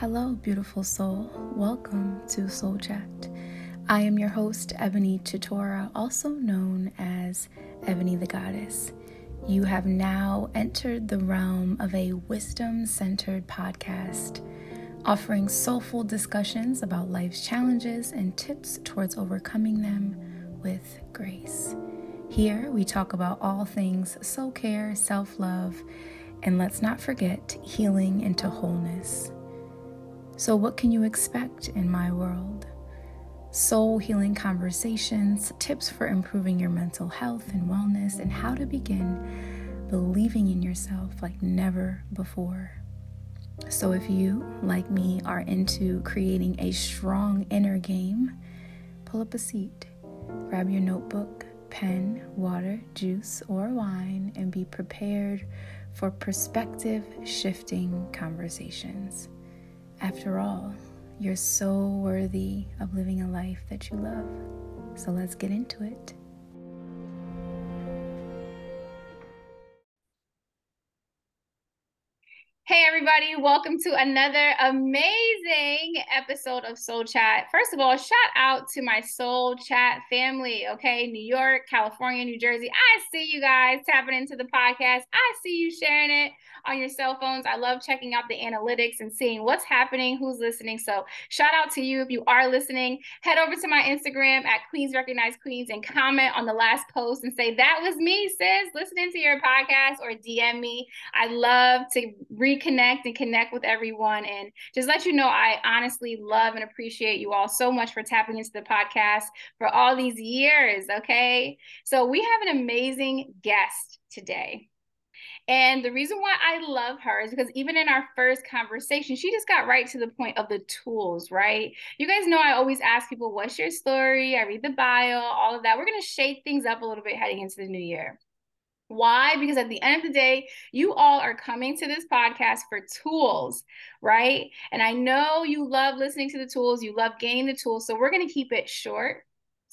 Hello, beautiful soul. Welcome to Soul Chat. I am your host, Ebony Tutora, also known as Ebony the Goddess. You have now entered the realm of a wisdom centered podcast, offering soulful discussions about life's challenges and tips towards overcoming them with grace. Here, we talk about all things soul care, self love, and let's not forget healing into wholeness. So, what can you expect in my world? soul healing conversations, tips for improving your mental health and wellness, and how to begin believing in yourself like never before. So, if you, like me, are into creating a strong inner game, pull up a seat, grab your notebook, pen, water, juice, or wine, and be prepared for perspective shifting conversations. After all, you're so worthy of living a life that you love. So let's get into it. Hey, everybody, welcome to another amazing episode of Soul Chat. First of all, shout out to my Soul Chat family, okay? New York, California, New Jersey. I see you guys tapping into the podcast. I see you sharing it on your cell phones. I love checking out the analytics and seeing what's happening, who's listening. So, shout out to you if you are listening. Head over to my Instagram at Queens Recognize Queens and comment on the last post and say, That was me, sis, listening to your podcast, or DM me. I love to reconnect and connect with everyone and just let you know I honestly love and appreciate you all so much for tapping into the podcast for all these years. Okay. So, we have an amazing guest today. And the reason why I love her is because even in our first conversation, she just got right to the point of the tools, right? You guys know I always ask people, what's your story? I read the bio, all of that. We're going to shake things up a little bit heading into the new year. Why? Because at the end of the day, you all are coming to this podcast for tools, right? And I know you love listening to the tools, you love gaining the tools. So we're going to keep it short,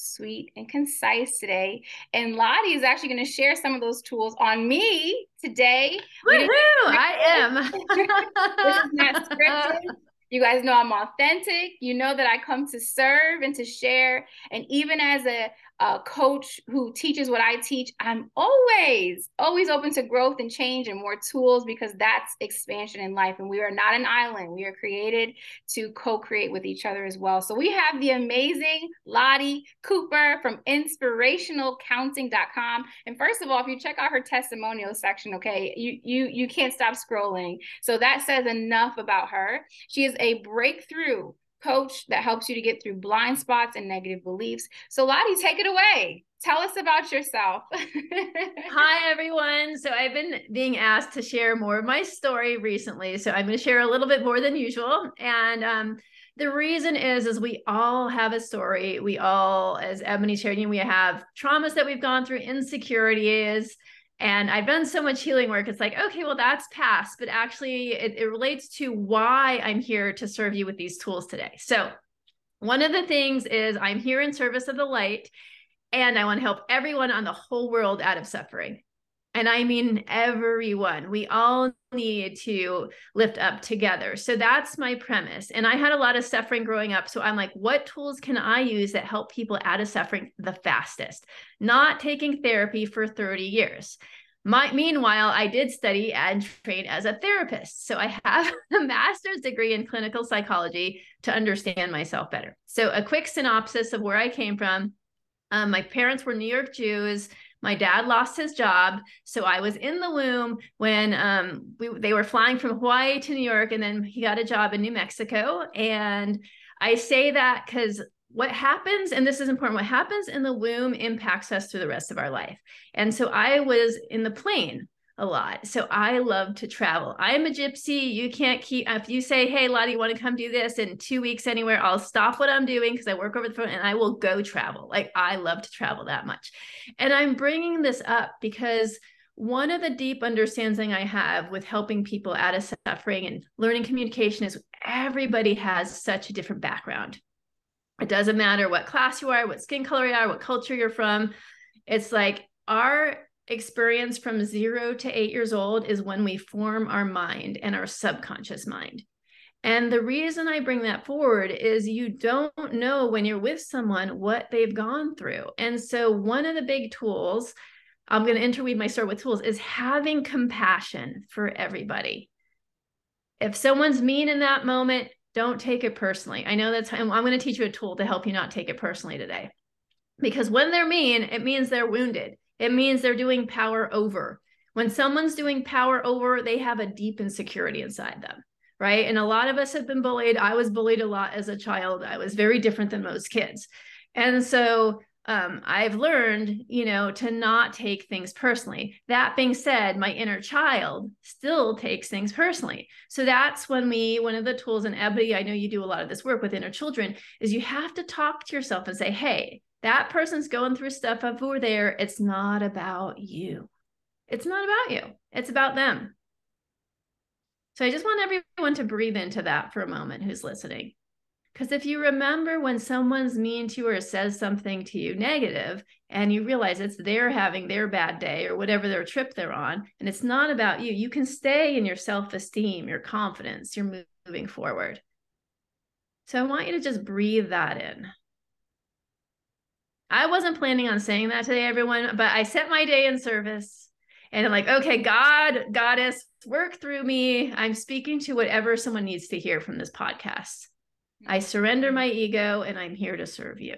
sweet, and concise today. And Lottie is actually going to share some of those tools on me today. Woohoo! I am. this is not scripted. You guys know I'm authentic. You know that I come to serve and to share. And even as a a coach who teaches what I teach, I'm always, always open to growth and change and more tools because that's expansion in life. And we are not an island. We are created to co create with each other as well. So we have the amazing Lottie Cooper from inspirationalcounseling.com. And first of all, if you check out her testimonial section, okay, you, you, you can't stop scrolling. So that says enough about her. She is a breakthrough coach that helps you to get through blind spots and negative beliefs. So, Lottie, take it away. Tell us about yourself. Hi, everyone. So, I've been being asked to share more of my story recently. So, I'm going to share a little bit more than usual. And um, the reason is, is we all have a story. We all, as Ebony shared, we have traumas that we've gone through, insecurities, and I've done so much healing work. It's like, okay, well, that's past, but actually, it, it relates to why I'm here to serve you with these tools today. So, one of the things is I'm here in service of the light, and I want to help everyone on the whole world out of suffering. And I mean everyone. We all need to lift up together. So that's my premise. And I had a lot of suffering growing up. So I'm like, what tools can I use that help people out of suffering the fastest? Not taking therapy for 30 years. My, meanwhile, I did study and train as a therapist. So I have a master's degree in clinical psychology to understand myself better. So, a quick synopsis of where I came from. Um, my parents were New York Jews. My dad lost his job, so I was in the womb when um, we, they were flying from Hawaii to New York, and then he got a job in New Mexico. And I say that because what happens, and this is important, what happens in the womb impacts us through the rest of our life. And so I was in the plane a lot. So I love to travel. I am a gypsy. You can't keep, if you say, Hey, Lottie, you want to come do this in two weeks anywhere, I'll stop what I'm doing because I work over the phone and I will go travel. Like I love to travel that much. And I'm bringing this up because one of the deep understanding I have with helping people out of suffering and learning communication is everybody has such a different background. It doesn't matter what class you are, what skin color you are, what culture you're from. It's like our experience from zero to eight years old is when we form our mind and our subconscious mind. And the reason I bring that forward is you don't know when you're with someone what they've gone through. And so, one of the big tools, I'm going to interweave my story with tools, is having compassion for everybody. If someone's mean in that moment, don't take it personally. I know that's, I'm going to teach you a tool to help you not take it personally today. Because when they're mean, it means they're wounded, it means they're doing power over. When someone's doing power over, they have a deep insecurity inside them right? And a lot of us have been bullied. I was bullied a lot as a child. I was very different than most kids. And so um, I've learned, you know, to not take things personally. That being said, my inner child still takes things personally. So that's when we, one of the tools in Ebony, I know you do a lot of this work with inner children, is you have to talk to yourself and say, hey, that person's going through stuff over there. It's not about you. It's not about you. It's about them. So I just want everyone to breathe into that for a moment who's listening. Because if you remember when someone's mean to you or says something to you negative, and you realize it's they're having their bad day or whatever their trip they're on, and it's not about you, you can stay in your self esteem, your confidence, you're moving forward. So I want you to just breathe that in. I wasn't planning on saying that today, everyone, but I set my day in service and I'm like, okay, God, goddess, work through me. I'm speaking to whatever someone needs to hear from this podcast. I surrender my ego and I'm here to serve you.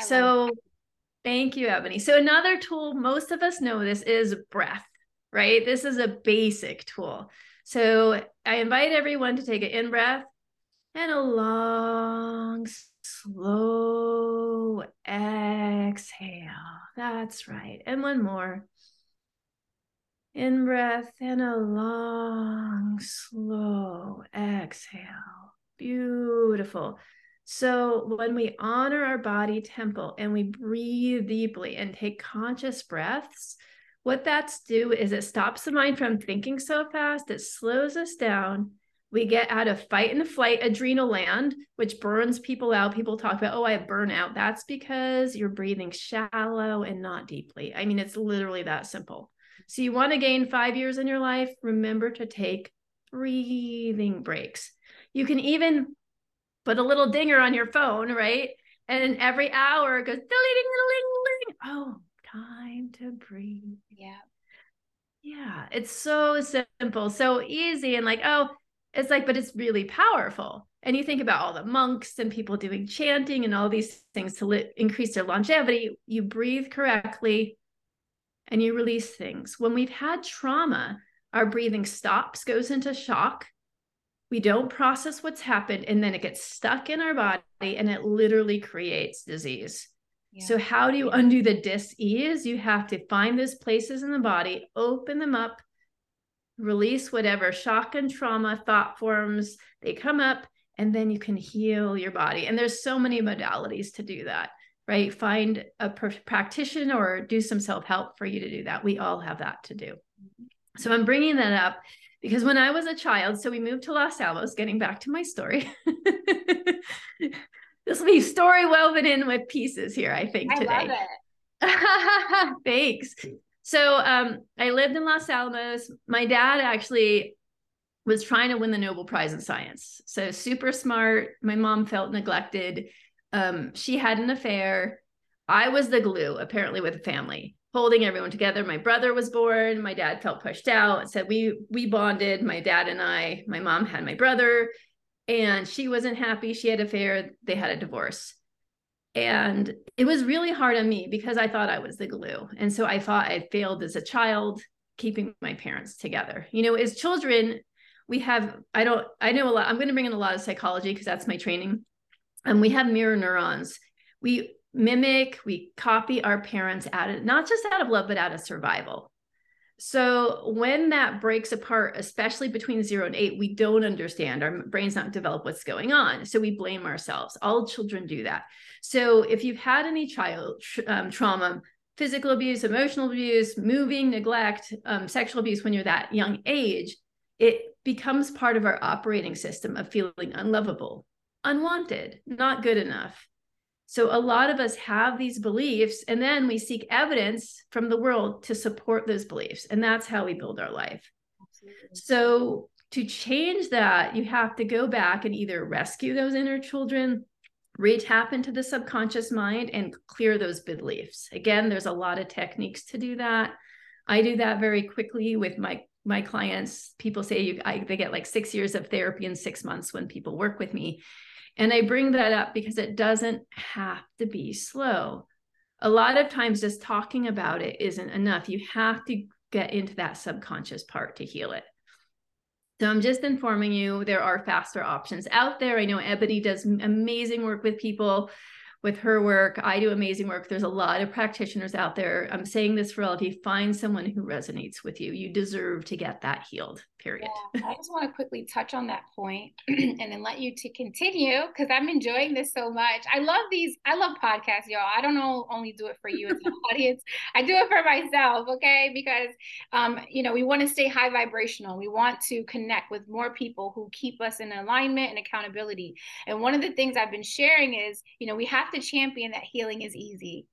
so thank you, Ebony. So another tool, most of us know this is breath, right? This is a basic tool. So I invite everyone to take an in breath and a long, slow exhale. That's right. And one more. In breath and a long, slow exhale. Beautiful. So, when we honor our body temple and we breathe deeply and take conscious breaths, what that's do is it stops the mind from thinking so fast, it slows us down. We get out of fight and flight adrenal land, which burns people out. People talk about, oh, I have burnout. That's because you're breathing shallow and not deeply. I mean, it's literally that simple. So you want to gain five years in your life, remember to take breathing breaks. You can even put a little dinger on your phone, right? And every hour it goes ding, ding, ding. Oh, time to breathe. Yeah. Yeah. It's so simple, so easy. And like, oh, it's like, but it's really powerful. And you think about all the monks and people doing chanting and all these things to li- increase their longevity. You breathe correctly, and you release things. When we've had trauma, our breathing stops, goes into shock. We don't process what's happened, and then it gets stuck in our body and it literally creates disease. Yeah. So, how do you undo the dis ease? You have to find those places in the body, open them up, release whatever shock and trauma thought forms they come up, and then you can heal your body. And there's so many modalities to do that right? Find a practitioner or do some self help for you to do that. We all have that to do. So I'm bringing that up because when I was a child, so we moved to Los Alamos, getting back to my story. this will be story woven in with pieces here, I think, today. Thanks. So um, I lived in Los Alamos. My dad actually was trying to win the Nobel Prize in Science. So super smart. My mom felt neglected. Um, she had an affair. I was the glue, apparently, with the family, holding everyone together. My brother was born. My dad felt pushed out. Said we we bonded. My dad and I. My mom had my brother, and she wasn't happy. She had an affair. They had a divorce, and it was really hard on me because I thought I was the glue, and so I thought I failed as a child keeping my parents together. You know, as children, we have I don't I know a lot. I'm going to bring in a lot of psychology because that's my training and we have mirror neurons. We mimic, we copy our parents out of not just out of love, but out of survival. So when that breaks apart, especially between zero and eight, we don't understand. Our brains not develop what's going on. So we blame ourselves. All children do that. So if you've had any child um, trauma, physical abuse, emotional abuse, moving, neglect, um, sexual abuse when you're that young age, it becomes part of our operating system of feeling unlovable, unwanted, not good enough. So a lot of us have these beliefs, and then we seek evidence from the world to support those beliefs. And that's how we build our life. Absolutely. So to change that, you have to go back and either rescue those inner children, re-tap into the subconscious mind and clear those beliefs. Again, there's a lot of techniques to do that. I do that very quickly with my my clients. People say you I, they get like 6 years of therapy in 6 months when people work with me. And I bring that up because it doesn't have to be slow. A lot of times just talking about it isn't enough. You have to get into that subconscious part to heal it. So I'm just informing you there are faster options out there. I know Ebony does amazing work with people with her work. I do amazing work. There's a lot of practitioners out there. I'm saying this for all of you find someone who resonates with you. You deserve to get that healed, period. Yeah, I just want to quickly touch on that point and then let you to continue because I'm enjoying this so much. I love these, I love podcasts, y'all. I don't know, only do it for you as an audience. I do it for myself, okay? Because, um, you know, we want to stay high vibrational. We want to connect with more people who keep us in alignment and accountability. And one of the things I've been sharing is, you know, we have to champion that healing is easy.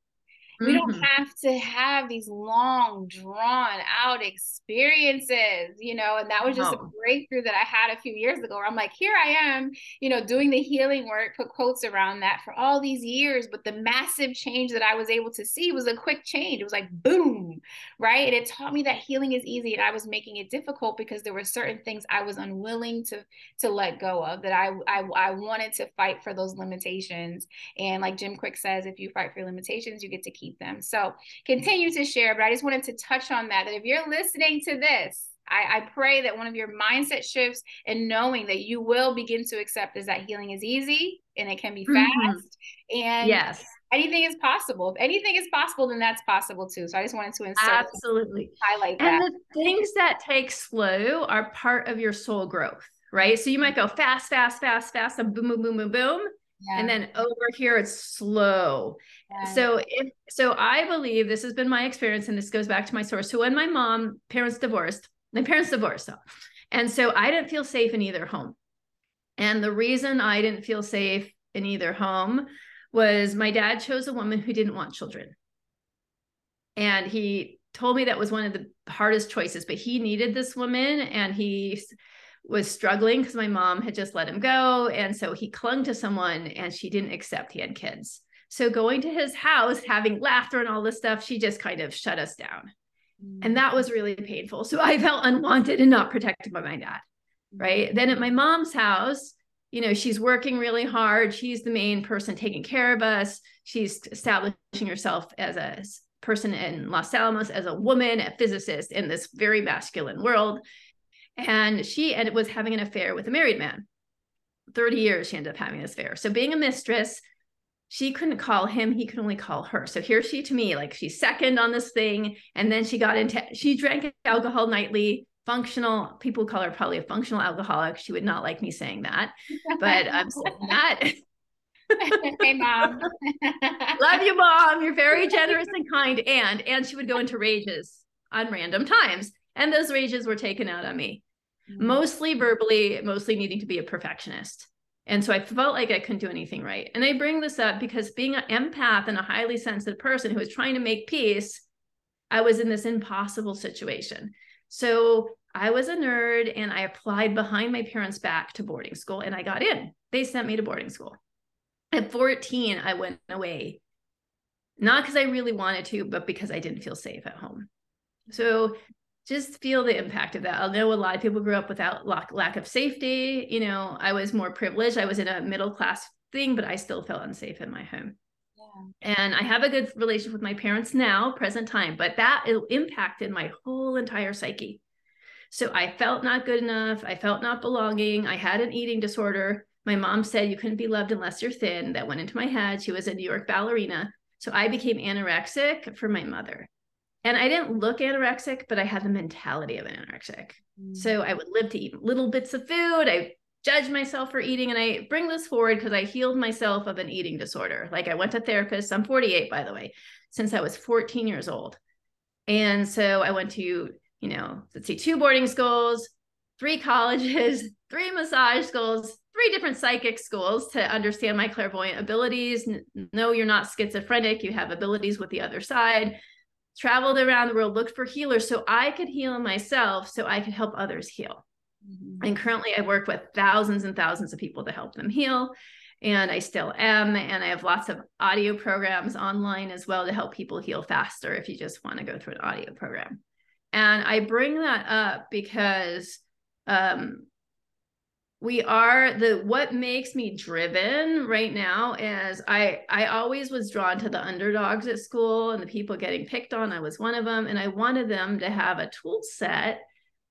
We don't mm-hmm. have to have these long, drawn out experiences, you know. And that was just no. a breakthrough that I had a few years ago where I'm like, here I am, you know, doing the healing work, put quotes around that for all these years. But the massive change that I was able to see was a quick change. It was like, boom, right? And it taught me that healing is easy. And I was making it difficult because there were certain things I was unwilling to to let go of that I I, I wanted to fight for those limitations. And like Jim Kwik says, if you fight for your limitations, you get to keep them. So continue to share, but I just wanted to touch on that. That if you're listening to this, I, I pray that one of your mindset shifts and knowing that you will begin to accept is that healing is easy and it can be mm-hmm. fast. Mm-hmm. And yes anything is possible. If anything is possible, then that's possible too. So I just wanted to insert absolutely highlight that. And the things that take slow are part of your soul growth, right? So you might go fast, fast, fast, fast, and boom, boom, boom, boom, boom. Yeah. And then over here it's slow. Yeah. So if so I believe this has been my experience and this goes back to my source. So when my mom parents divorced, my parents divorced. So, and so I didn't feel safe in either home. And the reason I didn't feel safe in either home was my dad chose a woman who didn't want children. And he told me that was one of the hardest choices, but he needed this woman and he was struggling because my mom had just let him go. And so he clung to someone and she didn't accept he had kids. So going to his house, having laughter and all this stuff, she just kind of shut us down. And that was really painful. So I felt unwanted and not protected by my dad. Right. Then at my mom's house, you know, she's working really hard. She's the main person taking care of us. She's establishing herself as a person in Los Alamos, as a woman, a physicist in this very masculine world. And she ended, was having an affair with a married man. 30 years she ended up having this affair. So being a mistress, she couldn't call him, he could only call her. So here's she to me, like she's second on this thing. And then she got into, she drank alcohol nightly, functional, people call her probably a functional alcoholic. She would not like me saying that, but I'm saying that. hey mom love you mom you're very generous and kind and and she would go into rages on random times and those rages were taken out on me, mm-hmm. mostly verbally, mostly needing to be a perfectionist. And so I felt like I couldn't do anything right. And I bring this up because being an empath and a highly sensitive person who was trying to make peace, I was in this impossible situation. So I was a nerd and I applied behind my parents' back to boarding school and I got in. They sent me to boarding school. At 14, I went away, not because I really wanted to, but because I didn't feel safe at home. So just feel the impact of that. I know a lot of people grew up without lack, lack of safety. You know, I was more privileged. I was in a middle class thing, but I still felt unsafe in my home. Yeah. And I have a good relationship with my parents now, present time, but that impacted my whole entire psyche. So I felt not good enough. I felt not belonging. I had an eating disorder. My mom said you couldn't be loved unless you're thin. That went into my head. She was a New York ballerina. So I became anorexic for my mother and I didn't look anorexic, but I had the mentality of an anorexic. Mm. So I would live to eat little bits of food. I judge myself for eating. And I bring this forward because I healed myself of an eating disorder. Like I went to therapists. I'm 48, by the way, since I was 14 years old. And so I went to, you know, let's see, two boarding schools, three colleges, three massage schools, three different psychic schools to understand my clairvoyant abilities. No, you're not schizophrenic. You have abilities with the other side traveled around the world, looked for healers so I could heal myself, so I could help others heal. Mm-hmm. And currently, I work with thousands and thousands of people to help them heal. And I still am. And I have lots of audio programs online as well to help people heal faster if you just want to go through an audio program. And I bring that up because um, we are the what makes me driven right now is i i always was drawn to the underdogs at school and the people getting picked on. I was one of them and i wanted them to have a tool set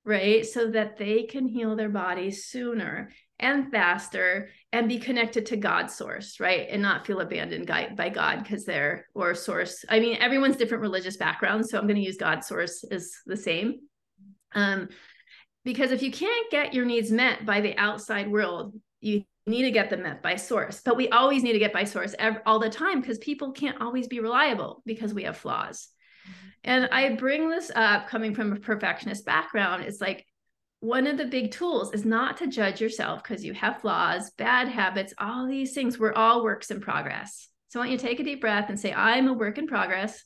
right so that they can heal their bodies sooner and faster and be connected to god's source right and not feel abandoned by god because they're or source. I mean everyone's different religious backgrounds so i'm going to use god's source as the same. Um because if you can't get your needs met by the outside world you need to get them met by source. But we always need to get by source every, all the time because people can't always be reliable because we have flaws. Mm-hmm. and i bring this up coming from a perfectionist background. It's like one of the big tools is not to judge yourself because you have flaws bad habits all these things. We're all works in progress. So i want you to take a deep breath and say i'm a work in progress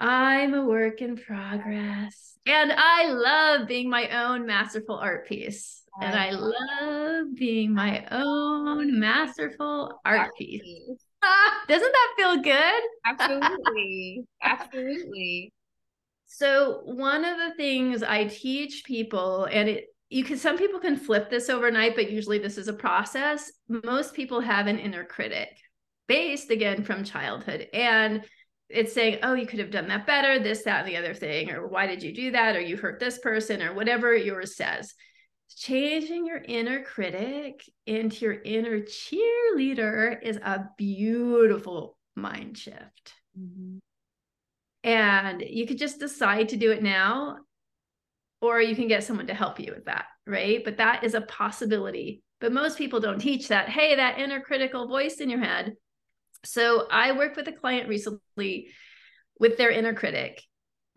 i'm a work in progress and I love being my own masterful art piece. And I love being my own masterful art piece. doesn't that feel good? Absolutely. Absolutely. So one of the things I teach people, and it you can some people can flip this overnight, but usually this is a process. Most people have an inner critic based again from childhood. And it's saying, oh, you could have done that better, this, that, and the other thing, or why did you do that, or you hurt this person, or whatever yours says. Changing your inner critic into your inner cheerleader is a beautiful mind shift. Mm-hmm. And you could just decide to do it now, or you can get someone to help you with that, right? But that is a possibility. But most people don't teach that. Hey, that inner critical voice in your head, so I worked with a client recently with their inner critic.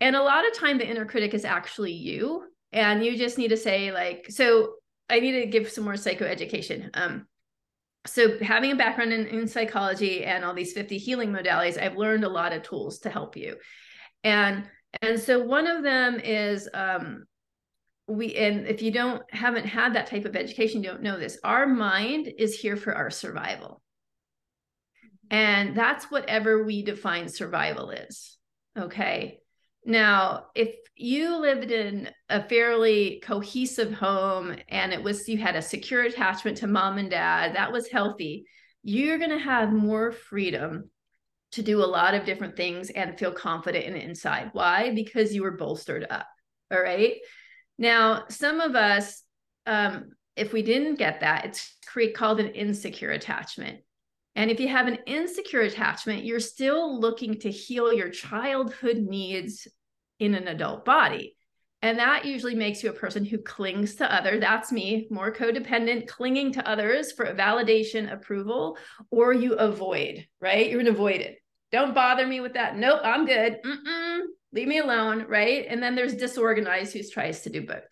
And a lot of time the inner critic is actually you. And you just need to say, like, so I need to give some more psychoeducation. Um, so having a background in, in psychology and all these 50 healing modalities, I've learned a lot of tools to help you. And and so one of them is um we and if you don't haven't had that type of education, you don't know this. Our mind is here for our survival. And that's whatever we define survival is. Okay. Now, if you lived in a fairly cohesive home and it was you had a secure attachment to mom and dad, that was healthy, you're going to have more freedom to do a lot of different things and feel confident in inside. Why? Because you were bolstered up. All right. Now, some of us, um, if we didn't get that, it's called an insecure attachment. And if you have an insecure attachment, you're still looking to heal your childhood needs in an adult body. And that usually makes you a person who clings to other. That's me, more codependent, clinging to others for validation, approval, or you avoid, right? You're an avoided. Don't bother me with that. Nope, I'm good. Mm-mm, leave me alone, right? And then there's disorganized who tries to do both.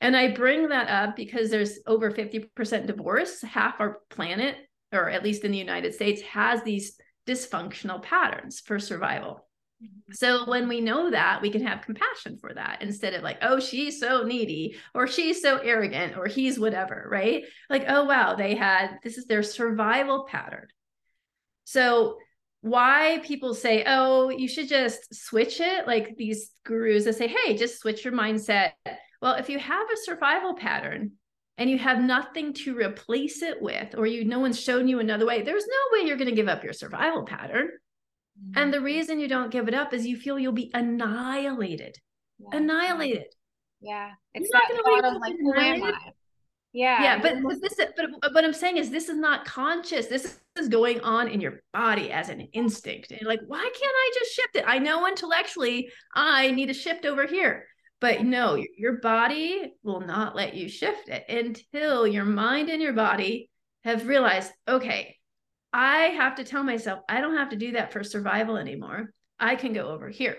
And I bring that up because there's over 50% divorce. Half our planet or at least in the United States, has these dysfunctional patterns for survival. Mm-hmm. So when we know that, we can have compassion for that instead of like, oh, she's so needy or she's so arrogant or he's whatever, right? Like, oh, wow, they had this is their survival pattern. So why people say, oh, you should just switch it, like these gurus that say, hey, just switch your mindset. Well, if you have a survival pattern, and you have nothing to replace it with or you no one's shown you another way there's no way you're going to give up your survival pattern. Mm-hmm. and the reason you don't give it up is you feel you'll be annihilated. Yeah. annihilated. Yeah. It's not going to like who am I? yeah yeah but, but this but what i'm saying is this is not conscious. This is going on in your body as an instinct. And like why can't i just shift it? I know intellectually i need to shift over here but no, your body will not let you shift it until your mind and your body have realized, okay, I have to tell myself, I don't have to do that for survival anymore. I can go over here.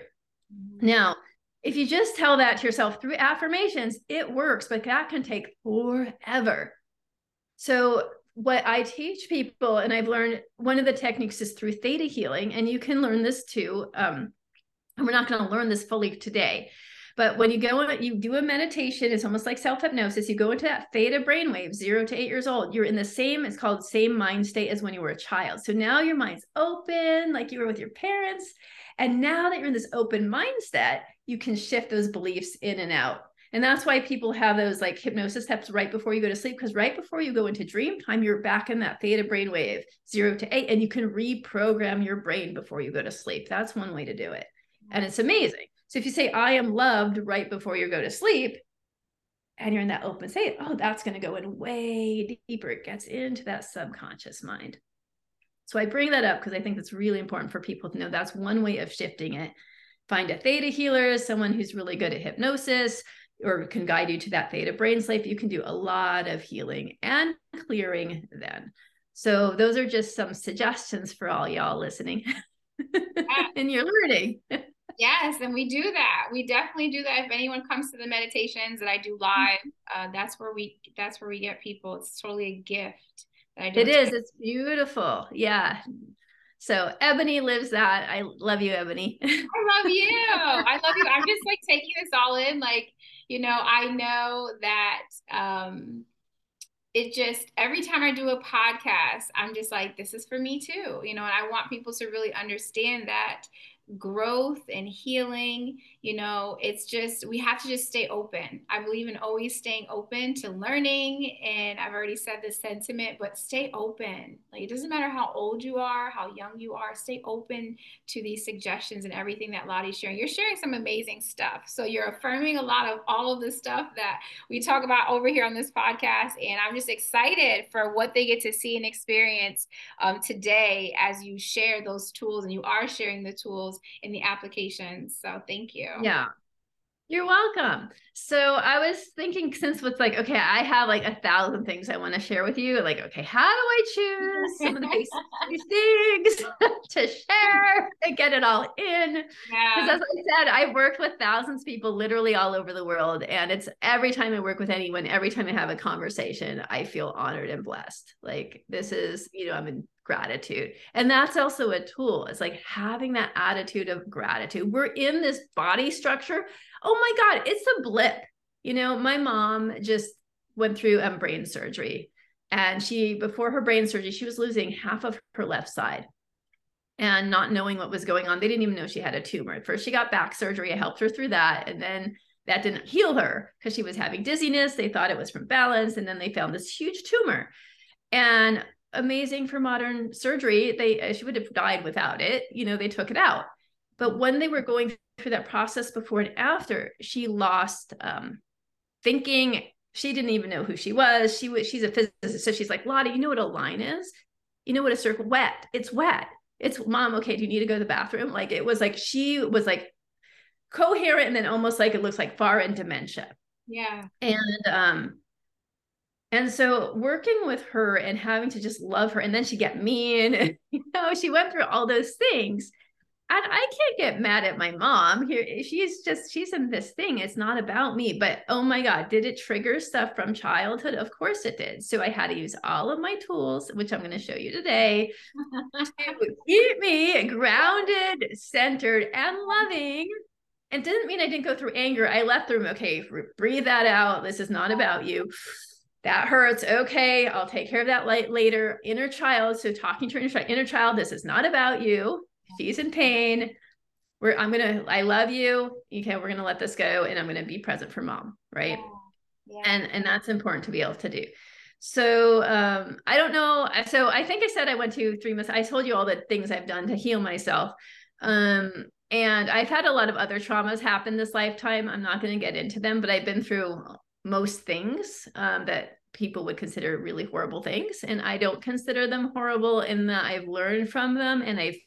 Mm-hmm. Now, if you just tell that to yourself through affirmations, it works, but that can take forever. So, what I teach people, and I've learned one of the techniques is through theta healing, and you can learn this too. Um, and we're not going to learn this fully today, But when you go in, you do a meditation, it's almost like self hypnosis. You go into that theta brainwave, zero to eight years old. You're in the same, it's called same mind state as when you were a child. So now your mind's open, like you were with your parents. And now that you're in this open mindset, you can shift those beliefs in and out. And that's why people have those like hypnosis steps right before you go to sleep. Because right before you go into dream time, you're back in that theta brainwave, zero to eight, and you can reprogram your brain before you go to sleep. That's one way to do it. And it's amazing. So if you say, I am loved right before you go to sleep, and you're in that open state, oh, that's going to go in way deeper. It gets into that subconscious mind. So I bring that up because I think that's really important for people to know that's one way of shifting it. Find a theta healer, someone who's really good at hypnosis or can guide you to that theta brain sleep. You can do a lot of healing and clearing then. So those are just some suggestions for all y'all listening ah. and you're learning. Yes, and we do that. We definitely do that. If anyone comes to the meditations that I do live, uh, that's where we that's where we get people. It's totally a gift. It is. It's beautiful. Yeah. So Ebony lives that. I love you, Ebony. I love you. I love you. I'm just like taking this all in. Like, you know, I know that um it just every time I do a podcast, I'm just like, this is for me too. You know, and I want people to really understand that growth and healing you know it's just we have to just stay open i believe in always staying open to learning and i've already said this sentiment but stay open like it doesn't matter how old you are how young you are stay open to these suggestions and everything that lottie's sharing you're sharing some amazing stuff so you're affirming a lot of all of the stuff that we talk about over here on this podcast and i'm just excited for what they get to see and experience um, today as you share those tools and you are sharing the tools in the applications. So thank you. Yeah. You're welcome. So I was thinking since what's like, okay, I have like a thousand things I want to share with you. Like, okay, how do I choose some of the basic things to share and get it all in? Because yeah. as I said, I've worked with thousands of people literally all over the world. And it's every time I work with anyone, every time I have a conversation, I feel honored and blessed. Like this is, you know, I'm in gratitude. And that's also a tool. It's like having that attitude of gratitude. We're in this body structure. Oh my God, it's a blip. You know, my mom just went through um, brain surgery. And she, before her brain surgery, she was losing half of her left side and not knowing what was going on. They didn't even know she had a tumor. At first, she got back surgery. I helped her through that. And then that didn't heal her because she was having dizziness. They thought it was from balance. And then they found this huge tumor. And amazing for modern surgery. They uh, she would have died without it. You know, they took it out. But when they were going through that process before and after, she lost um, thinking. She didn't even know who she was. She was she's a physicist, so she's like, Lottie, you know what a line is? You know what a circle? Wet. It's wet. It's mom. Okay, do you need to go to the bathroom? Like it was like she was like coherent and then almost like it looks like far in dementia. Yeah. And um and so working with her and having to just love her, and then she get mean, you know, she went through all those things. And I can't get mad at my mom here. Eh, she's just, she's in this thing. It's not about me. But oh my God, did it trigger stuff from childhood? Of course it did. So I had to use all of my tools, which I'm going to show you today, to keep me grounded, centered, and loving. And didn't mean I didn't go through anger. I left the room. Okay, breathe that out. This is not about you that hurts. Okay, I'll take care of that light later. Inner child. So talking to your inner child, inner child, this is not about you. She's in pain. We're I'm gonna, I love you. Okay, we're gonna let this go and I'm gonna be present for mom, right? Yeah. Yeah. And and that's important to be able to do. So um I don't know. So I think I said I went to three months. I told you all the things I've done to heal myself. Um and I've had a lot of other traumas happen this lifetime. I'm not going to get into them, but I've been through most things um, that people would consider really horrible things and i don't consider them horrible in that i've learned from them and i've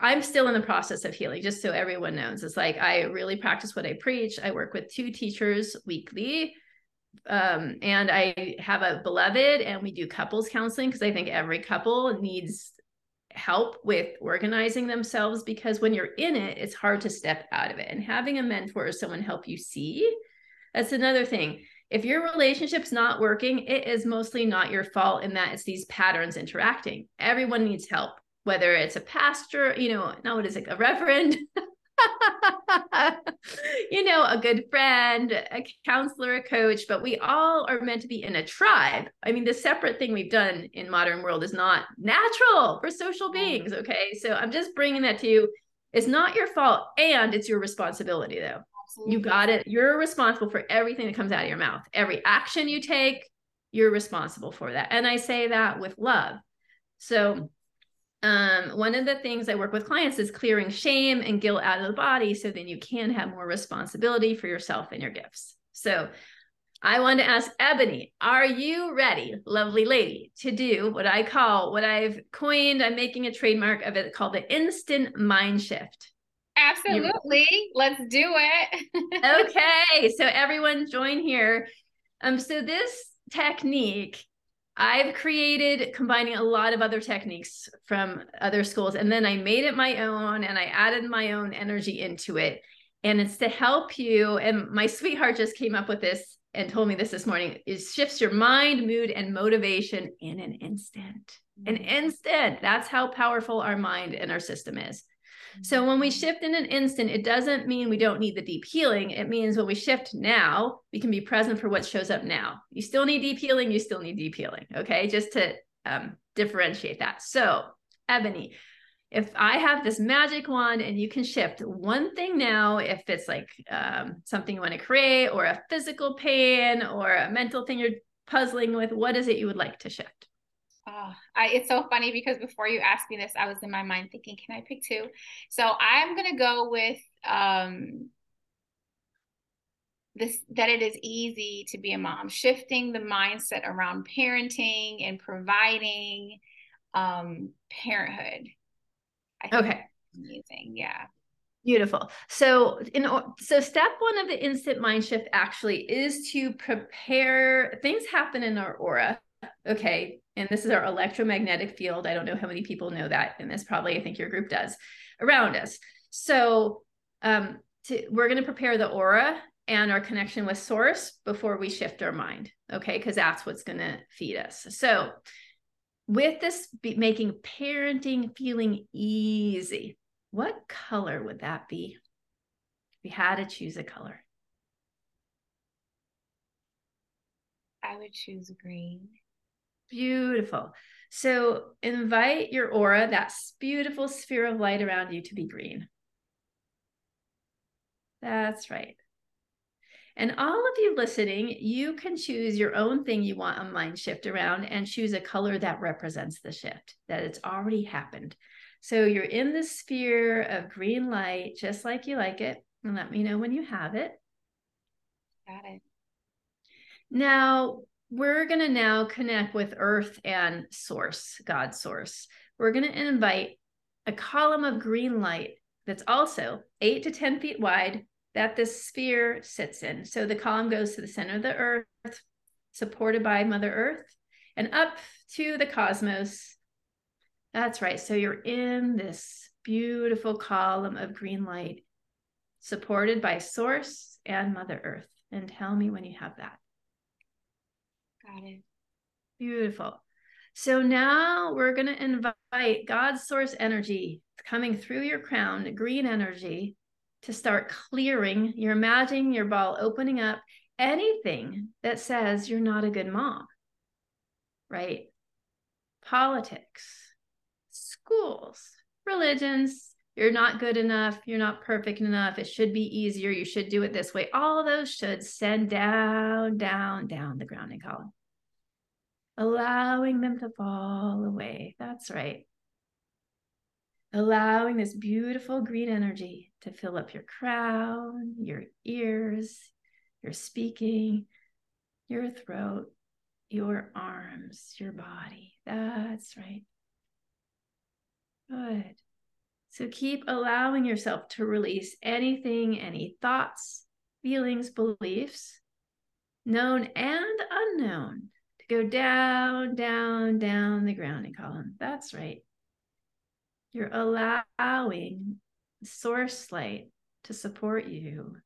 i'm still in the process of healing just so everyone knows. It's like i really practice what i preach. I work with two teachers weekly um, and i have a beloved and we do couples counseling because i think every couple needs help with organizing themselves because when you're in it it's hard to step out of it and having a mentor or someone help you see that's another thing if your relationship's not working, it is mostly not your fault in that it's these patterns interacting. Everyone needs help, whether it's a pastor, you know, now what is it, a reverend, you know, a good friend, a counselor, a coach, but we all are meant to be in a tribe. I mean, the separate thing we've done in modern world is not natural for social mm-hmm. beings. Okay. So I'm just bringing that to you. It's not your fault and it's your responsibility though. Absolutely. You got it. You're responsible for everything that comes out of your mouth. Every action you take, you're responsible for that. And I say that with love. So um, one of the things I work with clients is clearing shame and guilt out of the body so then you can have more responsibility for yourself and your gifts. So I want to ask Ebony, are you ready, lovely lady, to do what I call what I've coined? I'm making a trademark of it called the instant mind shift. Absolutely. Let's do it. okay. So everyone join here. Um, so this technique I've created combining a lot of other techniques from other schools, and then I made it my own and I added my own energy into it. And it's to help you. And my sweetheart just came up with this and told me this this morning. It shifts your mind, mood, and motivation in an instant. An mm. instant. That's how powerful our mind and our system is. So when we shift in an instant, it doesn't mean we don't need the deep healing. It means when we shift now, we can be present for what shows up now. You still need deep healing, you still need deep healing. Okay. Just to um, differentiate that. So, Ebony, if I have this magic wand and you can shift one thing now, if it's like um, something you want to create or a physical pain or a mental thing you're puzzling with, what is it you would like to shift? Oh, I, it's so funny because before you asked me this, I was in my mind thinking, can I pick two? So I'm gonna go with um, this that it is easy to be a mom, shifting the mindset around parenting and providing um, parenthood. okay, amazing, yeah. Beautiful. So, in so step one of the instant mind shift actually is to prepare. Things happen in our aura. Okay, and this is our electromagnetic field. I don't know how many people know that in this. Probably, I think your group does around us. So, um, to, we're going to prepare the aura and our connection with source before we shift our mind. Okay, because that's what's going to feed us. So, with this making parenting feeling easy, what color would that be? If we had to choose a color, I would choose green. Beautiful. So invite your aura, that beautiful sphere of light around you, to be green. That's right. And all of you listening, you can choose your own thing you want a mind shift around and choose a color that represents the shift, that it's already happened. So you're in the sphere of green light, just like you like it. And let me know when you have it. Got it. Now, we're going to now connect with earth and source, God source. We're going to invite a column of green light that's also eight to 10 feet wide that this sphere sits in. So the column goes to the center of the earth, supported by Mother Earth, and up to the cosmos. That's right. So you're in this beautiful column of green light, supported by Source and Mother Earth. And tell me when you have that. Got it. Beautiful. So now we're going to invite God's source energy coming through your crown, green energy, to start clearing. You're imagining your ball opening up anything that says you're not a good mom, right? Politics, schools, religions, you're not good enough, you're not perfect enough, it should be easier, you should do it this way. All those should send down, down, down the grounding column allowing them to fall away. That's right. Allowing this beautiful green energy to fill up your crown, your ears, your speaking, your throat, your arms, your body. That's right. Good. So keep allowing yourself to release anything, any thoughts, feelings, beliefs, known and unknown, go down, down, down the grounding column. That's right. You're allowing source light to support you,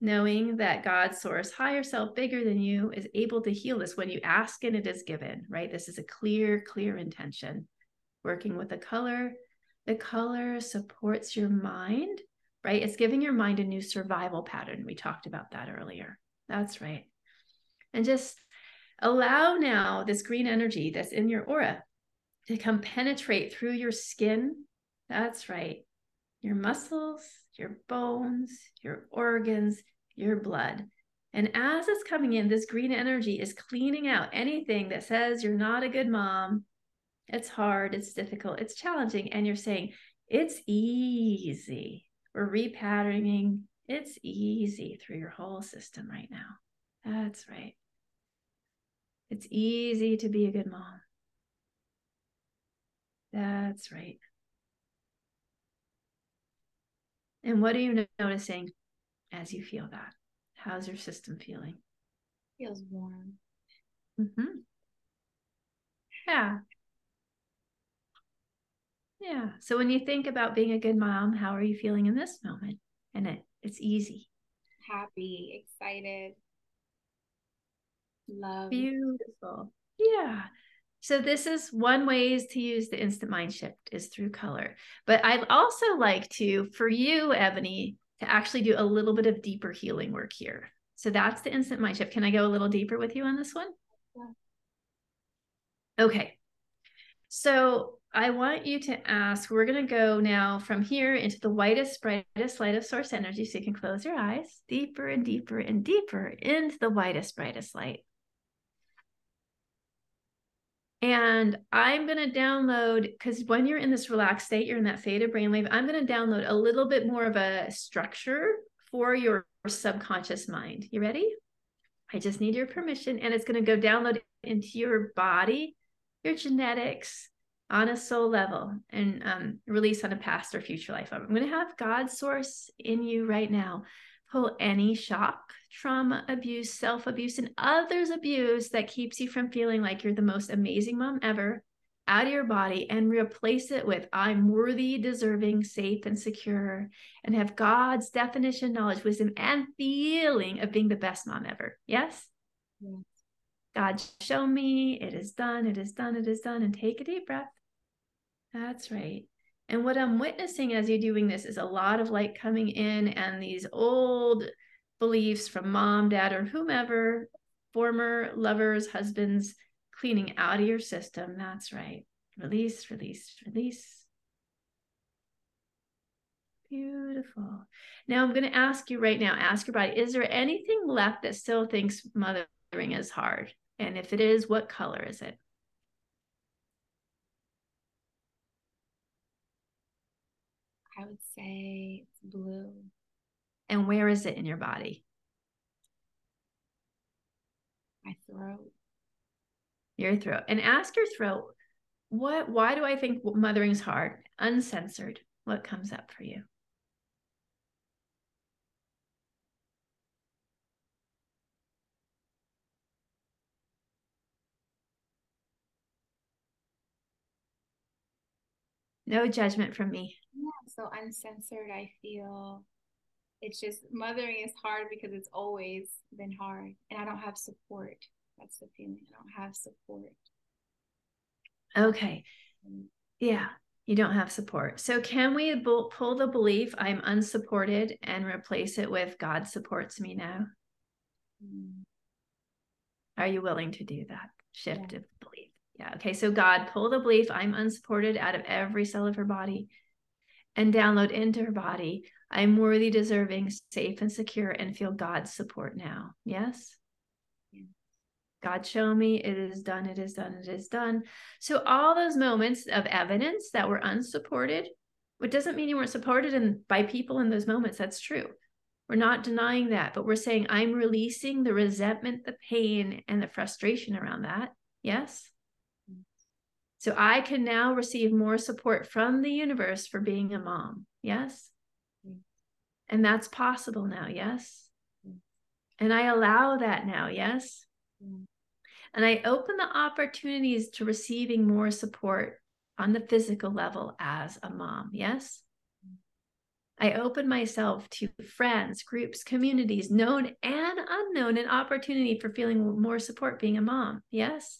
knowing that God's source, higher self, bigger than you, is able to heal this when you ask and it is given, right? This is a clear, clear intention. Working with the color The color supports your mind, right? It's giving your mind a new survival pattern. We talked about that earlier. That's right. And just allow now this green energy that's in your aura to come penetrate through your skin. That's right. Your muscles, your bones, your organs, your blood. And as it's coming in, this green energy is cleaning out anything that says you're not a good mom. It's hard, it's difficult, it's challenging. And you're saying, it's easy. We're repatterning. It's easy through your whole system right now. That's right. It's easy to be a good mom. That's right. And what are you noticing as you feel that? How's your system feeling? Feels warm. Mm-hmm. Yeah. Yeah. So when you think about being a good mom, how are you feeling in this moment? And it it's easy. Happy, excited, love. Beautiful. Yeah. So this is one ways to use the instant mind shift is through color. But I'd also like to, for you, Ebony, to actually do a little bit of deeper healing work here. So that's the instant mind shift. Can I go a little deeper with you on this one? Yeah. Okay. So I want you to ask, we're going to go now from here into the whitest, brightest light of source energy. So you can close your eyes deeper and deeper and deeper into the whitest, brightest light. And I'm going to download, because when you're in this relaxed state, you're in that theta brainwave, I'm going to download a little bit more of a structure for your subconscious mind. You ready? I just need your permission. And it's going to go download into your body, your genetics on a soul level, and um, release on a past or future life. I'm going to have God's source in you right now pull any shock, trauma, abuse, self abuse, and others' abuse that keeps you from feeling like you're the most amazing mom ever out of your body and replace it with I'm worthy, deserving, safe, and secure, and have God's definition, knowledge, wisdom, and feeling of being the best mom ever. Yes? yes. God, show me it is done, it is done, it is done, and take a deep breath. That's right. And what I'm witnessing as you're doing this is a lot of light coming in and these old beliefs from mom, dad, or whomever, former lovers, husbands, cleaning out of your system. That's right. Release, release, release. Beautiful. Now I'm going to ask you right now, ask your body, is there anything left that still thinks mothering is hard? And if it is, what color is it? I would say it's blue. And where is it in your body? My throat. Your throat. And ask your throat, what why do I think mothering's hard? Uncensored. What comes up for you? No judgment from me. So uncensored, I feel it's just mothering is hard because it's always been hard and I don't have support. That's the feeling. I don't have support. Okay. Yeah, you don't have support. So, can we pull the belief I'm unsupported and replace it with God supports me now? Mm. Are you willing to do that shift yeah. of belief? Yeah. Okay. So, God, pull the belief I'm unsupported out of every cell of her body and download into her body. I'm worthy, deserving, safe, and secure, and feel God's support now. Yes? God, show me it is done, it is done, it is done. So, all those moments of evidence that were unsupported, it doesn't mean you weren't supported in, by people in those moments. That's true. We're not denying that, but we're saying, I'm releasing the resentment, the pain, and the frustration around that. Yes? So I can now receive more support from the universe for being a mom. Yes. Mm. And that's possible now. Yes. Mm. And I allow that now. Yes. Mm. And I open the opportunities to receiving more support on the physical level as a mom. Yes. I open myself to friends, groups, communities, known and unknown, an opportunity for feeling more support being a mom. Yes.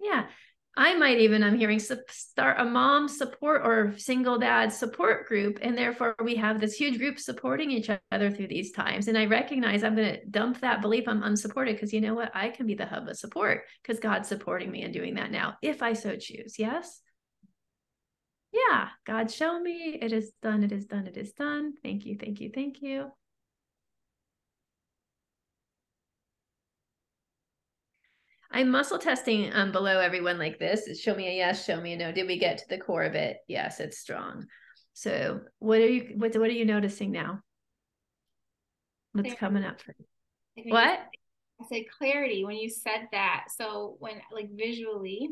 Yeah. I might even, I'm hearing, start a mom support or single dad support group. And therefore, we have this huge group supporting each other through these times. And I recognize I'm going to dump that belief I'm unsupported because you know what? I can be the hub of support because God's supporting me and doing that now if I so choose. Yes? Yeah. God, show me it is done. It is done. It is done. Thank you. Thank you. Thank you. I'm muscle testing um, below everyone like this. Show me a yes, show me a no. Did we get to the core of it? Yes, it's strong. So what are you what, what are you noticing now? What's coming up for you? What? I said clarity when you said that. So when like visually,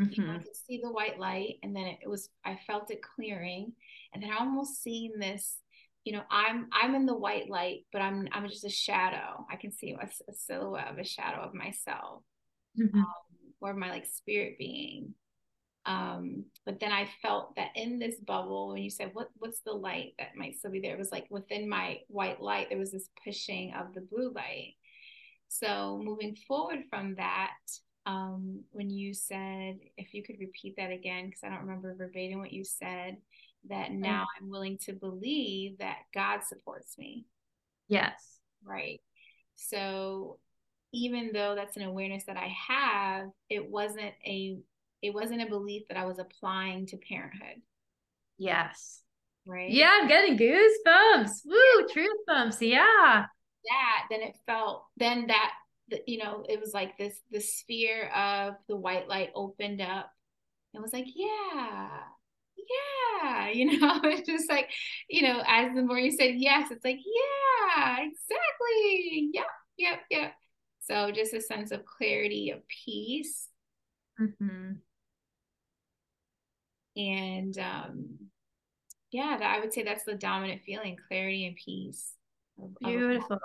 mm-hmm. you know, I could see the white light and then it, it was I felt it clearing. And then I almost seeing this you know i'm i'm in the white light but i'm i'm just a shadow. I can see a, a silhouette of a shadow of myself mm-hmm. um, or my like spirit being. Um but then i felt that in this bubble when you said what what's the light that might still be there? It was like within my white light there was this pushing of the blue light. So moving forward from that um when you said if you could repeat that again because i don't remember verbatim what you said that now I'm willing to believe that God supports me. Yes. Right. So even though that's an awareness that I have, it wasn't a it wasn't a belief that I was applying to parenthood. Yes. Right. Yeah, I'm getting goosebumps. Woo, truth bumps. Yeah. That then it felt then that you know it was like this the sphere of the white light opened up and was like yeah yeah, you know, it's just like, you know, as the more you said yes, it's like, yeah, exactly. Yep, yep, yep. So just a sense of clarity, of peace. Mm-hmm. And um, yeah, that I would say that's the dominant feeling, clarity and peace. Beautiful.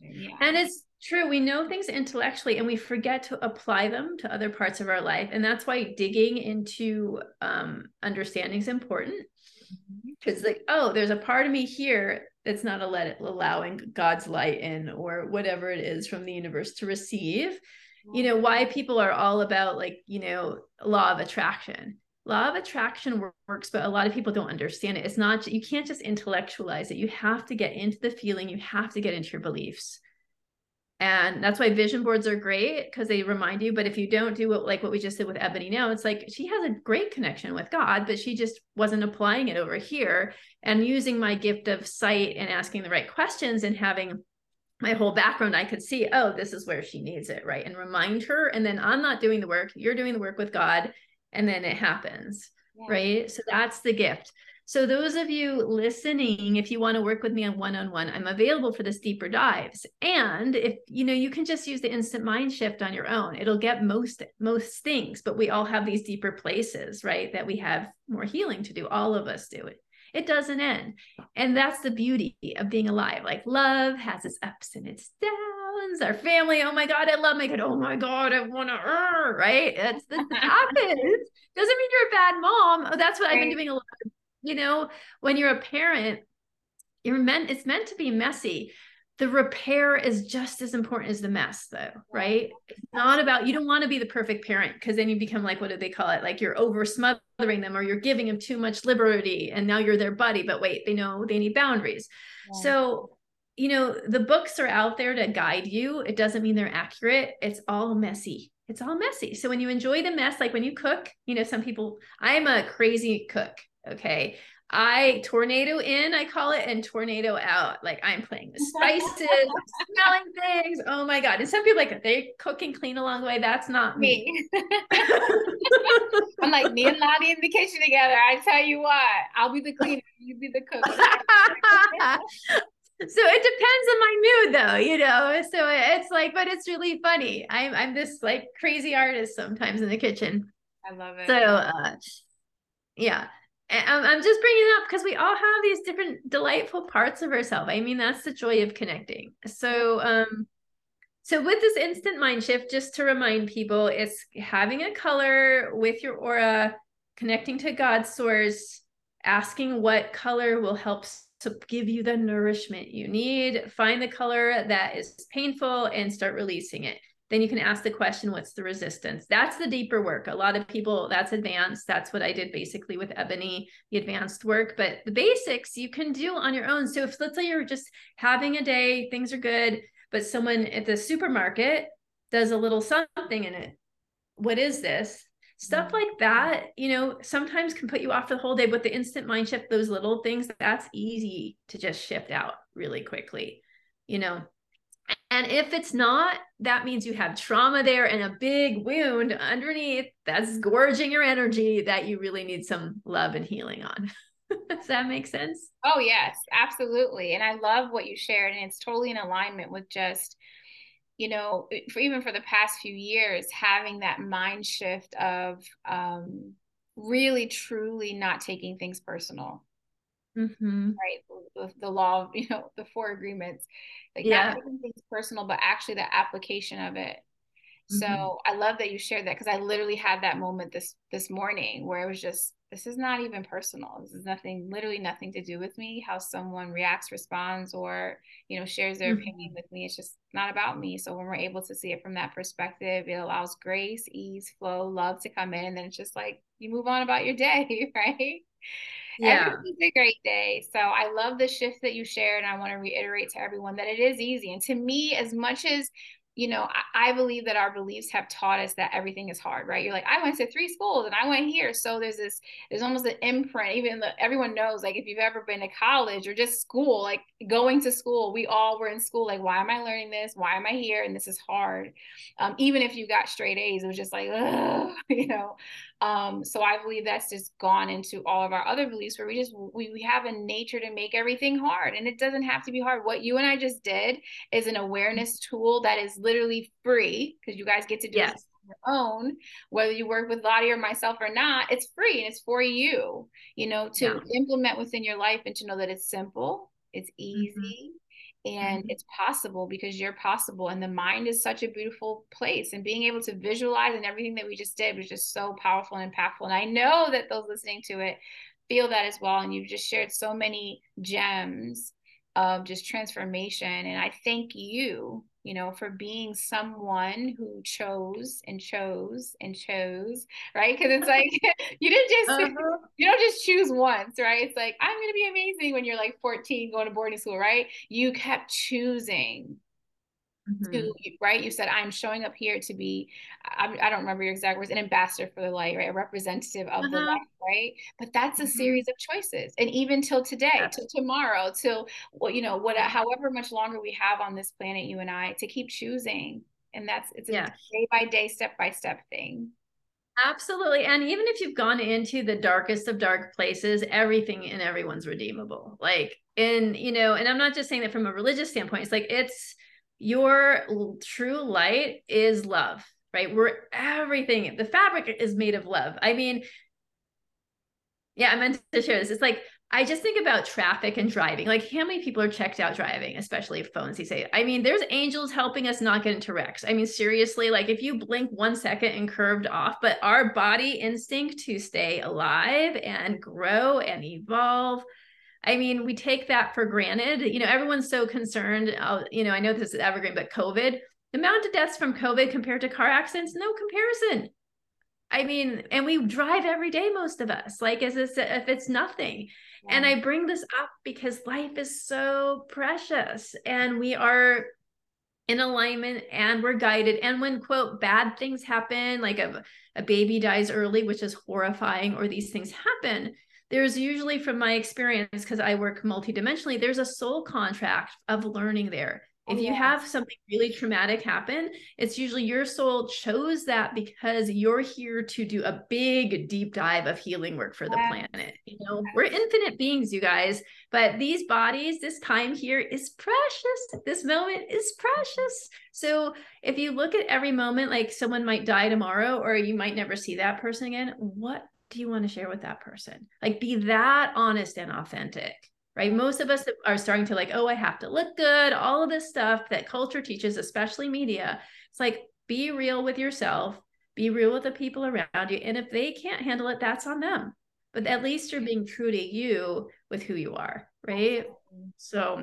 Yeah. And it's true. We know things intellectually and we forget to apply them to other parts of our life. And that's why digging into um, understanding is important. Because, mm-hmm. like, oh, there's a part of me here that's not a let it, allowing God's light in or whatever it is from the universe to receive. You know, why people are all about, like, you know, law of attraction law of attraction works but a lot of people don't understand it it's not you can't just intellectualize it you have to get into the feeling you have to get into your beliefs and that's why vision boards are great because they remind you but if you don't do what like what we just did with ebony now it's like she has a great connection with god but she just wasn't applying it over here. And using my gift of sight and asking the right questions and having my whole background i could see oh this is where she needs it right? And remind her and then i'm not doing the work you're doing the work with god and then it happens yeah. right? So that's the gift so those of you listening if you want to work with me on one-on-one i'm available for this deeper dives and if you know you can just use the instant mind shift on your own it'll get most most things but we all have these deeper places right that we have more healing to do all of us do it it doesn't end and that's the beauty of being alive like love has its ups and its downs our family. Oh my God, I love my kid. Oh my God, I want to, right? It's, this happens. Doesn't mean you're a bad mom. Oh, that's what right. I've been doing a lot. You know, when you're a parent, you're meant, it's meant to be messy. The repair is just as important as the mess, though, right? It's not about, you don't want to be the perfect parent because then you become like, what do they call it? Like you're over smothering them or you're giving them too much liberty and now you're their buddy, but wait, they know they need boundaries. Yeah. So you know, the books are out there to guide you. It doesn't mean they're accurate. It's all messy. It's all messy. So when you enjoy the mess, like when you cook, you know, some people, I'm a crazy cook. Okay. I tornado in, I call it, and tornado out. Like I'm playing the spices, smelling things. Oh my God. And some people like they cook and clean along the way. That's not me. me. I'm like me and Lottie in the kitchen together. I tell you what, I'll be the cleaner, you be the cook so it depends on my mood though you know so it's like but it's really funny i'm i'm this like crazy artist sometimes in the kitchen i love it so uh yeah I'm, just bringing it up because we all have these different delightful parts of ourselves i mean that's the joy of connecting so um so with this instant mind shift just to remind people it's having a color with your aura connecting to god's source asking what color will help to give you the nourishment you need. Find the color that is painful and start releasing it. Then you can ask the question what's the resistance? That's the deeper work. A lot of people that's advanced. That's what i did basically with ebony the advanced work. But the basics you can do on your own. So if let's say you're just having a day things are good but someone at the supermarket does a little something in it. What is this? Stuff mm-hmm. like that you know sometimes can put you off for the whole day but the instant mind shift those little things that's easy to just shift out really quickly you know and if it's not, that means you have trauma there and a big wound underneath that's gorging your energy that you really need some love and healing on. Does that make sense? Oh, yes, absolutely. And I love what you shared. And it's totally in alignment with just, you know, for even for the past few years, having that mind shift of um, really, truly not taking things personal. Mm-hmm. Right. The, the law of, you know, the four agreements like yeah. not things personal, but actually the application of it. Mm-hmm. So I love that you shared that because I literally had that moment this this morning where it was just this is not even personal. This is nothing, literally nothing to do with me. How someone reacts, responds, or you know shares their mm-hmm. opinion with me. It's just not about me. So when we're able to see it from that perspective, it allows grace, ease, flow, love to come in, and then it's just like you move on about your day, right? Yeah. It's a great day. So I love the shift that you shared. And I want to reiterate to everyone that it is easy. And to me, as much as you know, I, believe that our beliefs have taught us that everything is hard, right? You're like, I went to three schools and I went here. So there's this, there's almost an imprint, even the, everyone knows, like if you've ever been to college or just school, like going to school, we all were in school, like, why am I learning this? Why am I here? And this is hard. Um, even if you got straight A's, it was just like, you know. Um, so I believe that's just gone into all of our other beliefs where we just we, we have a nature to make everything hard. And it doesn't have to be hard. What you and I just did is an awareness tool that is literally free because you guys get to do yes. on your own, whether you work with Lottie or myself or not, it's free and it's for you, you know, to yeah. implement within your life and to know that it's simple, it's mm-hmm. easy, and mm-hmm. it's possible because you're possible and the mind is such a beautiful place and being able to visualize and everything that we just did was just so powerful and impactful and i know that those listening to it feel that as well and you've just shared so many gems of just transformation and i thank you you know, for being someone who chose and chose and chose, right? Because it's like you didn't just uh-huh. you don't just choose once, right? It's like I'm gonna be amazing when you're like 14 going to boarding school, right? You kept choosing mm-hmm. to right you said i'm showing up here to be I, I, don't remember your exact words an ambassador for the light right a representative of uh-huh. the light right but that's a mm-hmm. series of choices and even till today yeah. till tomorrow till well you know what however much longer we have on this planet you and i to keep choosing and that's it's a yeah. day by day step by step thing Absolutely. And even if you've gone into the darkest of dark places, everything and everyone's redeemable. Like, in, you know, and I'm not just saying that from a religious standpoint, it's like it's your true light is love, right? We're everything, the fabric is made of love. I mean, yeah, I meant to share this. It's like, I just think about traffic and driving. Like, how many people are checked out driving, especially phones these days? I mean, there's angels helping us not get into wrecks. I mean, seriously, like if you blink one second and curved off, but our body instinct to stay alive and grow and evolve I mean, we take that for granted. You know, everyone's so concerned. Uh, you know, I know this is evergreen, but COVID, the amount of deaths from COVID compared to car accidents, no comparison. I mean, and we drive every day, most of us, like as if it's nothing. Yeah. And I bring this up because life is so precious and we are in alignment and we're guided. And when, quote, bad things happen, like a, a baby dies early, which is horrifying, or these things happen, there's usually from my experience because i work multidimensionally there's a soul contract of learning there. Oh, if you have something really traumatic happen it's usually your soul chose that because you're here to do a big deep dive of healing work for the planet you know? We're infinite beings you guys but these bodies this time here is precious. This moment is precious. So if you look at every moment like someone might die tomorrow or you might never see that person again what do you want to share with that person? Like be that honest and authentic, right? Most of us are starting to like, oh, I have to look good, all of this stuff that culture teaches, especially media. It's like be real with yourself, be real with the people around you. And if they can't handle it, that's on them. But at least you're being true to you with who you are, right? So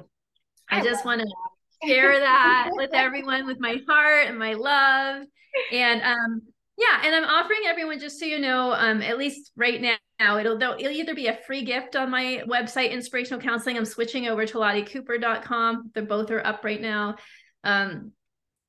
I, I just want to share that with everyone with my heart and my love. And um, yeah, and I'm offering everyone just so you know, um, at least right now, it'll it'll either be a free gift on my website, inspirational counseling. I'm switching over to lottiecooper.com. They're both are up right now. Um,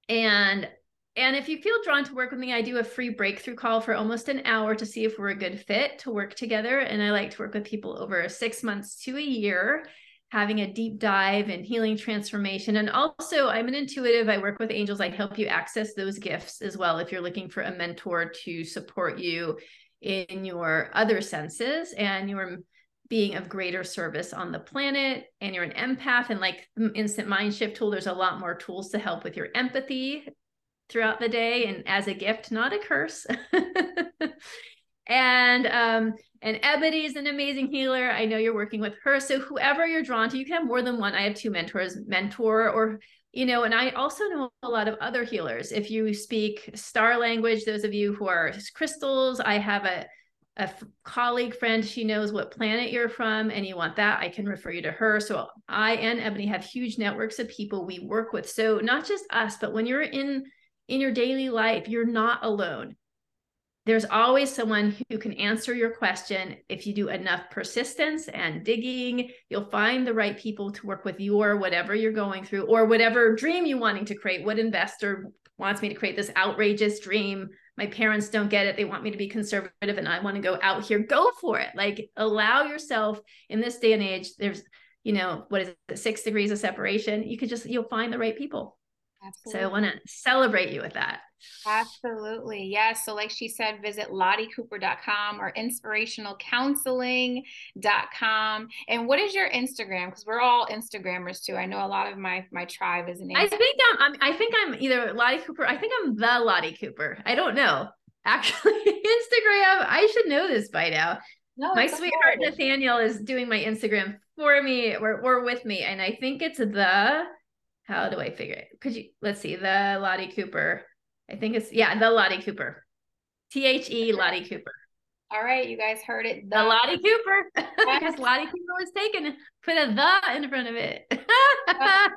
and and if you feel drawn to work with me, I do a free breakthrough call for almost an hour to see if we're a good fit to work together. And I like to work with people over six months to a year having a deep dive and healing transformation. And also, I'm an intuitive. I work with angels. I help you access those gifts as well if you're looking for a mentor to support you in your other senses and your being of greater service on the planet and you're an empath and like instant mind shift tool there's a lot more tools to help with your empathy throughout the day and as a gift not a curse and um and Ebony is an amazing healer. I know you're working with her. So whoever you're drawn to, you can have more than one. I have two mentors, mentor or you know, and I also know a lot of other healers. If you speak star language, those of you who are crystals, I have a a f- colleague friend she knows what planet you're from and you want that i can refer you to her so i and ebony have huge networks of people we work with so not just us but when you're in in your daily life you're not alone there's always someone who can answer your question. If you do enough persistence and digging, you'll find the right people to work with your whatever you're going through or whatever dream you're wanting to create. What investor wants me to create this outrageous dream? My parents don't get it. They want me to be conservative and I want to go out here. Go for it. Like allow yourself in this day and age. There's, you know, what is it, six degrees of separation. You could just, you'll find the right people. Absolutely. So I want to celebrate you with that. Absolutely. Yes. So, like she said, visit lottiecooper.com or inspirationalcounseling.com. And what is your Instagram? Because we're all Instagrammers too. I know a lot of my my tribe is an I think I'm, I'm I think I'm either Lottie Cooper. I think I'm the Lottie Cooper. I don't know. Actually, Instagram, I should know this by now. No, my sweetheart Nathaniel is doing my Instagram for me or, or with me. And I think it's the how do I figure it? Could you let's see the Lottie Cooper. I think it's yeah, the Lottie Cooper. T H E Lottie Cooper. All right, you guys heard it. The, the Lottie Cooper. Because Lottie Cooper was taken, put a the in front of it.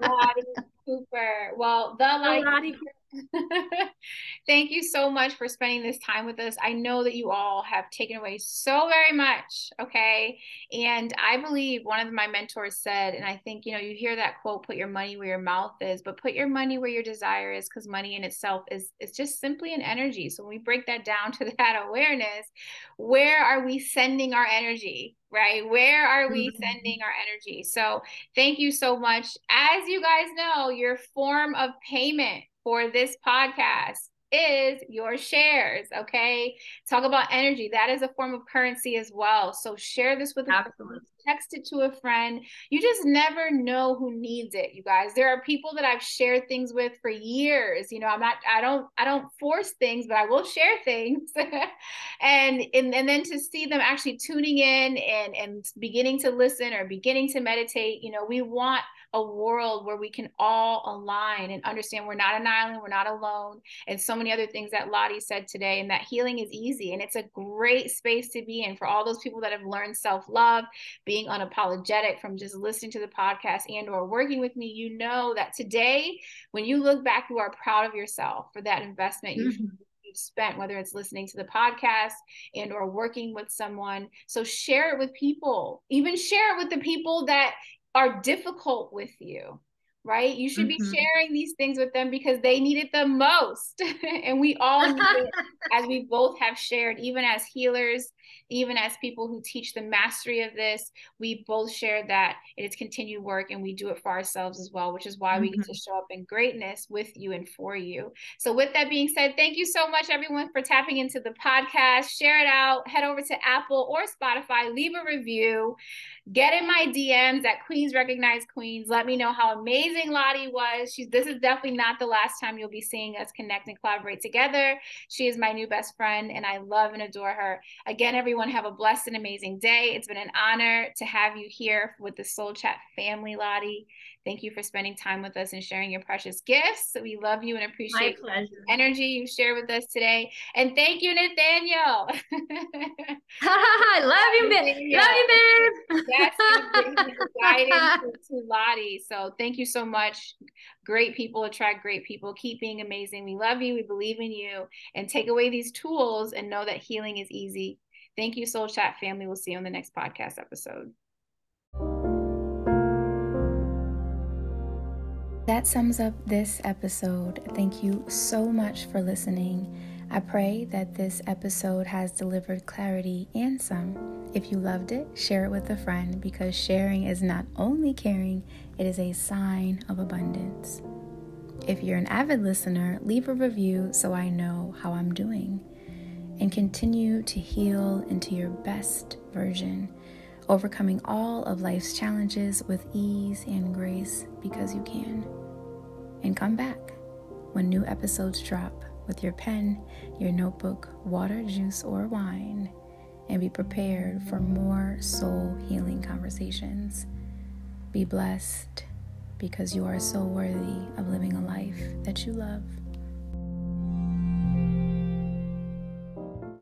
Lottie Cooper. Well, the Lottie, Lottie Cooper Thank you so much for spending this time with us. I know that you all have taken away so very much. Okay. And I believe one of my mentors said, and I think, you know, you hear that quote, put your money where your mouth is, but put your money where your desire is, because money in itself is, is just simply an energy. So when we break that down to that awareness, where are we sending our energy? right? Where are we mm-hmm. sending our energy? So, thank you so much. As you guys know, your form of payment for this podcast is your shares. Okay. Talk about energy. That is a form of currency as well. So share this with Absolutely. text it to a friend. You just never know who needs it, you guys. There are people that I've shared things with for years. You know, I'm not, I don't, I don't force things, but I will share things. and, and and then to see them actually tuning in and and beginning to listen or beginning to meditate, you know, we want a world where we can all align and understand we're not an island, we're not alone, and so many other things that Lottie said today, and that healing is easy. And it's a great space to be in for all those people that have learned self-love, being unapologetic from just listening to the podcast and or working with me. You know that today, when you look back, you are proud of yourself for that investment mm-hmm. you've you've spent whether it's listening to the podcast and or working with someone so share it with people even share it with the people that are difficult with you right you should mm-hmm. be sharing these things with them because they need it the most and we all need it as we both have shared even as healers even as people who teach the mastery of this we both share that it is continued work and we do it for ourselves as well which is why mm-hmm. we get mm-hmm. to show up in greatness with you and for you so with that being said thank you so much everyone for tapping into the podcast share it out head over to apple or spotify leave a review get in my DMs at Queens Recognize Queens. Let me know how amazing Lottie was. She's this is definitely not the last time you'll be seeing us connect and collaborate together. She is my new best friend, and I love and adore her. Again, everyone, have a blessed and amazing day. It's been an honor to have you here with the Soul Chat family, Lottie. Thank you for spending time with us and sharing your precious gifts. We love you and appreciate the energy you shared with us today. And thank you, Nathaniel. I love you, babe. Love you, babe. yes, guidance to, to Lottie. So thank you so much. Great people attract great people. Keep being amazing. We love you. We believe in you. And take away these tools and know that healing is easy. Thank you, Soul Chat family. We'll see you on the next podcast episode. That sums up this episode. Thank you so much for listening. I pray that this episode has delivered clarity and some. If you loved it, share it with a friend because sharing is not only caring, it is a sign of abundance. If you're an avid listener, leave a review so I know how I'm doing. And continue to heal into your best version, overcoming all of life's challenges with ease and grace because you can and come back when new episodes drop with your pen, your notebook, water, juice, or wine, and be prepared for more soul healing conversations. Be blessed because you are so worthy of living a life that you love.